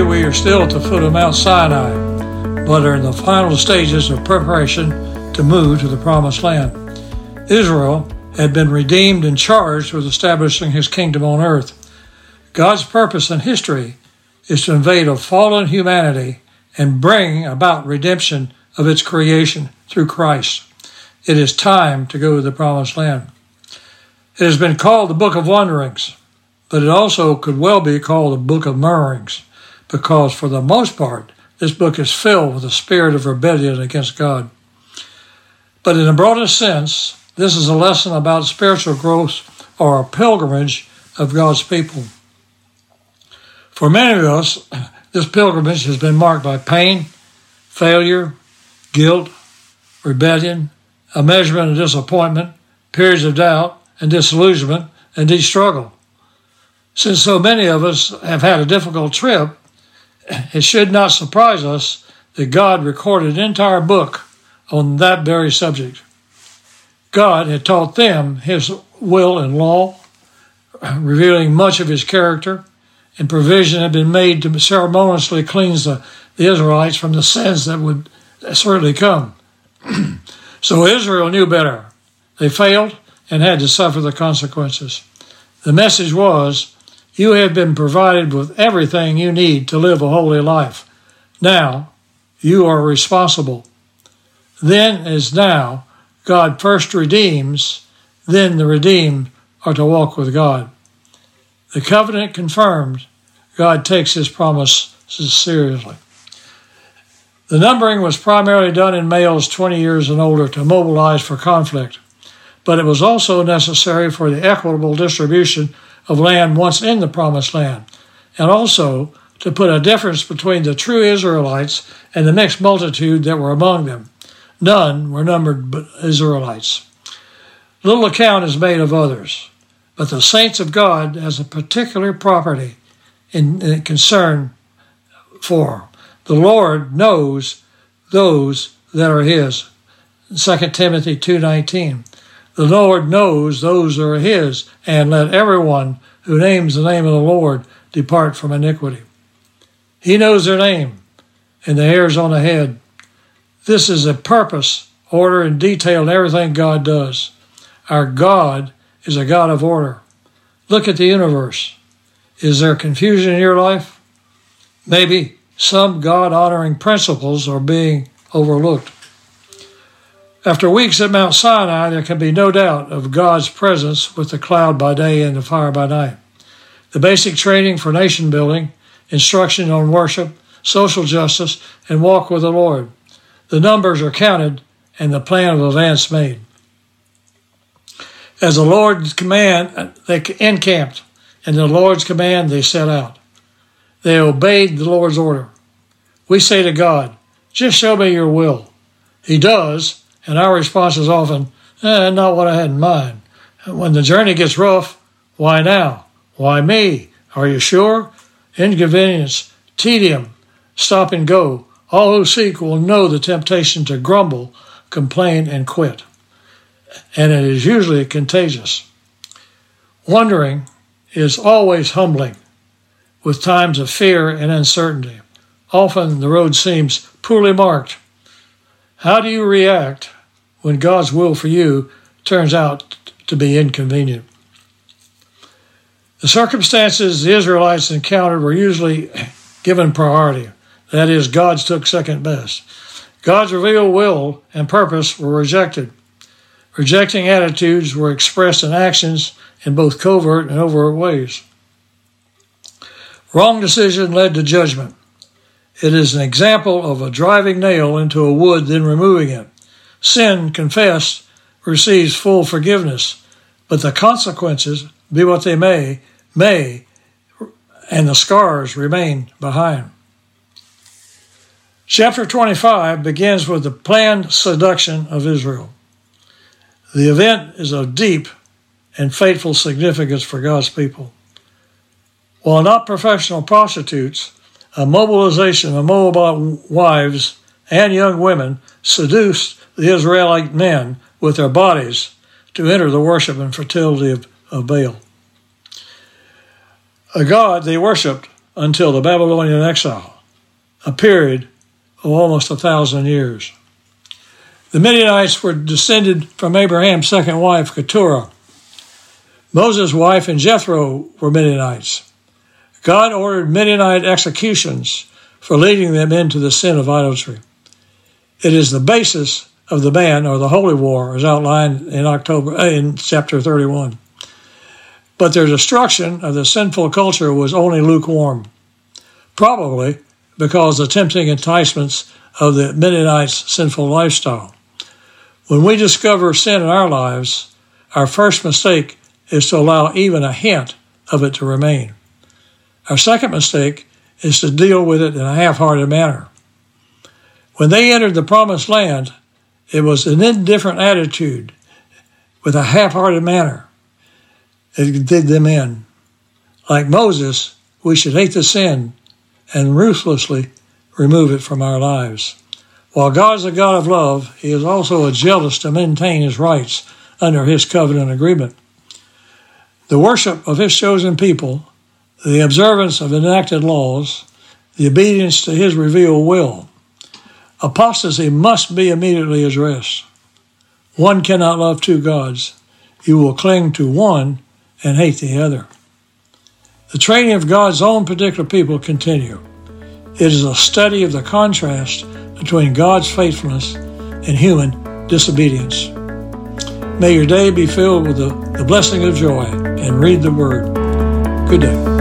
We are still at the foot of Mount Sinai, but are in the final stages of preparation to move to the Promised Land. Israel had been redeemed and charged with establishing his kingdom on earth. God's purpose in history is to invade a fallen humanity and bring about redemption of its creation through Christ. It is time to go to the Promised Land. It has been called the Book of Wanderings, but it also could well be called the Book of Murmurings because for the most part, this book is filled with a spirit of rebellion against God. But in a broader sense, this is a lesson about spiritual growth or a pilgrimage of God's people. For many of us, this pilgrimage has been marked by pain, failure, guilt, rebellion, a measurement of disappointment, periods of doubt and disillusionment, and deep struggle. Since so many of us have had a difficult trip, it should not surprise us that God recorded an entire book on that very subject. God had taught them His will and law, revealing much of His character, and provision had been made to ceremoniously cleanse the, the Israelites from the sins that would certainly come. so Israel knew better. They failed and had to suffer the consequences. The message was you have been provided with everything you need to live a holy life. Now, you are responsible. Then, as now, God first redeems, then the redeemed are to walk with God. The covenant confirmed, God takes his promises seriously. The numbering was primarily done in males 20 years and older to mobilize for conflict, but it was also necessary for the equitable distribution of land once in the promised land, and also to put a difference between the true Israelites and the mixed multitude that were among them. None were numbered but Israelites. Little account is made of others, but the saints of God has a particular property in, concern for. The Lord knows those that are his. 2 Timothy 2:19 the Lord knows those are his, and let everyone who names the name of the Lord depart from iniquity. He knows their name and the hairs on the head. This is a purpose, order, and detail in everything God does. Our God is a God of order. Look at the universe. Is there confusion in your life? Maybe some God honoring principles are being overlooked. After weeks at Mount Sinai, there can be no doubt of God's presence with the cloud by day and the fire by night. The basic training for nation building, instruction on worship, social justice, and walk with the Lord. The numbers are counted and the plan of advance made. As the Lord's command, they encamped, and the Lord's command they set out. They obeyed the Lord's order. We say to God, just show me your will. He does, and our response is often, eh, not what I had in mind. When the journey gets rough, why now? Why me? Are you sure? Inconvenience, tedium, stop and go. All who seek will know the temptation to grumble, complain, and quit. And it is usually contagious. Wondering is always humbling, with times of fear and uncertainty. Often the road seems poorly marked how do you react when God's will for you turns out to be inconvenient? The circumstances the Israelites encountered were usually given priority. That is, God's took second best. God's revealed will and purpose were rejected. Rejecting attitudes were expressed in actions in both covert and overt ways. Wrong decision led to judgment. It is an example of a driving nail into a wood, then removing it. Sin confessed receives full forgiveness, but the consequences, be what they may, may, and the scars remain behind. Chapter 25 begins with the planned seduction of Israel. The event is of deep and fateful significance for God's people. While not professional prostitutes, a mobilization of Moabite wives and young women seduced the Israelite men with their bodies to enter the worship and fertility of, of Baal. A god they worshipped until the Babylonian exile, a period of almost a thousand years. The Midianites were descended from Abraham's second wife, Keturah. Moses' wife and Jethro were Midianites. God ordered Midianite executions for leading them into the sin of idolatry. It is the basis of the ban or the holy war as outlined in October uh, in chapter 31. But their destruction of the sinful culture was only lukewarm, probably because the tempting enticements of the Midianites' sinful lifestyle. When we discover sin in our lives, our first mistake is to allow even a hint of it to remain. Our second mistake is to deal with it in a half hearted manner. When they entered the promised land, it was an indifferent attitude with a half hearted manner that did them in. Like Moses, we should hate the sin and ruthlessly remove it from our lives. While God is a God of love, He is also a jealous to maintain His rights under His covenant agreement. The worship of His chosen people, the observance of enacted laws, the obedience to His revealed will. Apostasy must be immediately addressed. One cannot love two gods. You will cling to one and hate the other. The training of God's own particular people continue. It is a study of the contrast between God's faithfulness and human disobedience. May your day be filled with the, the blessing of joy and read the word. Good day.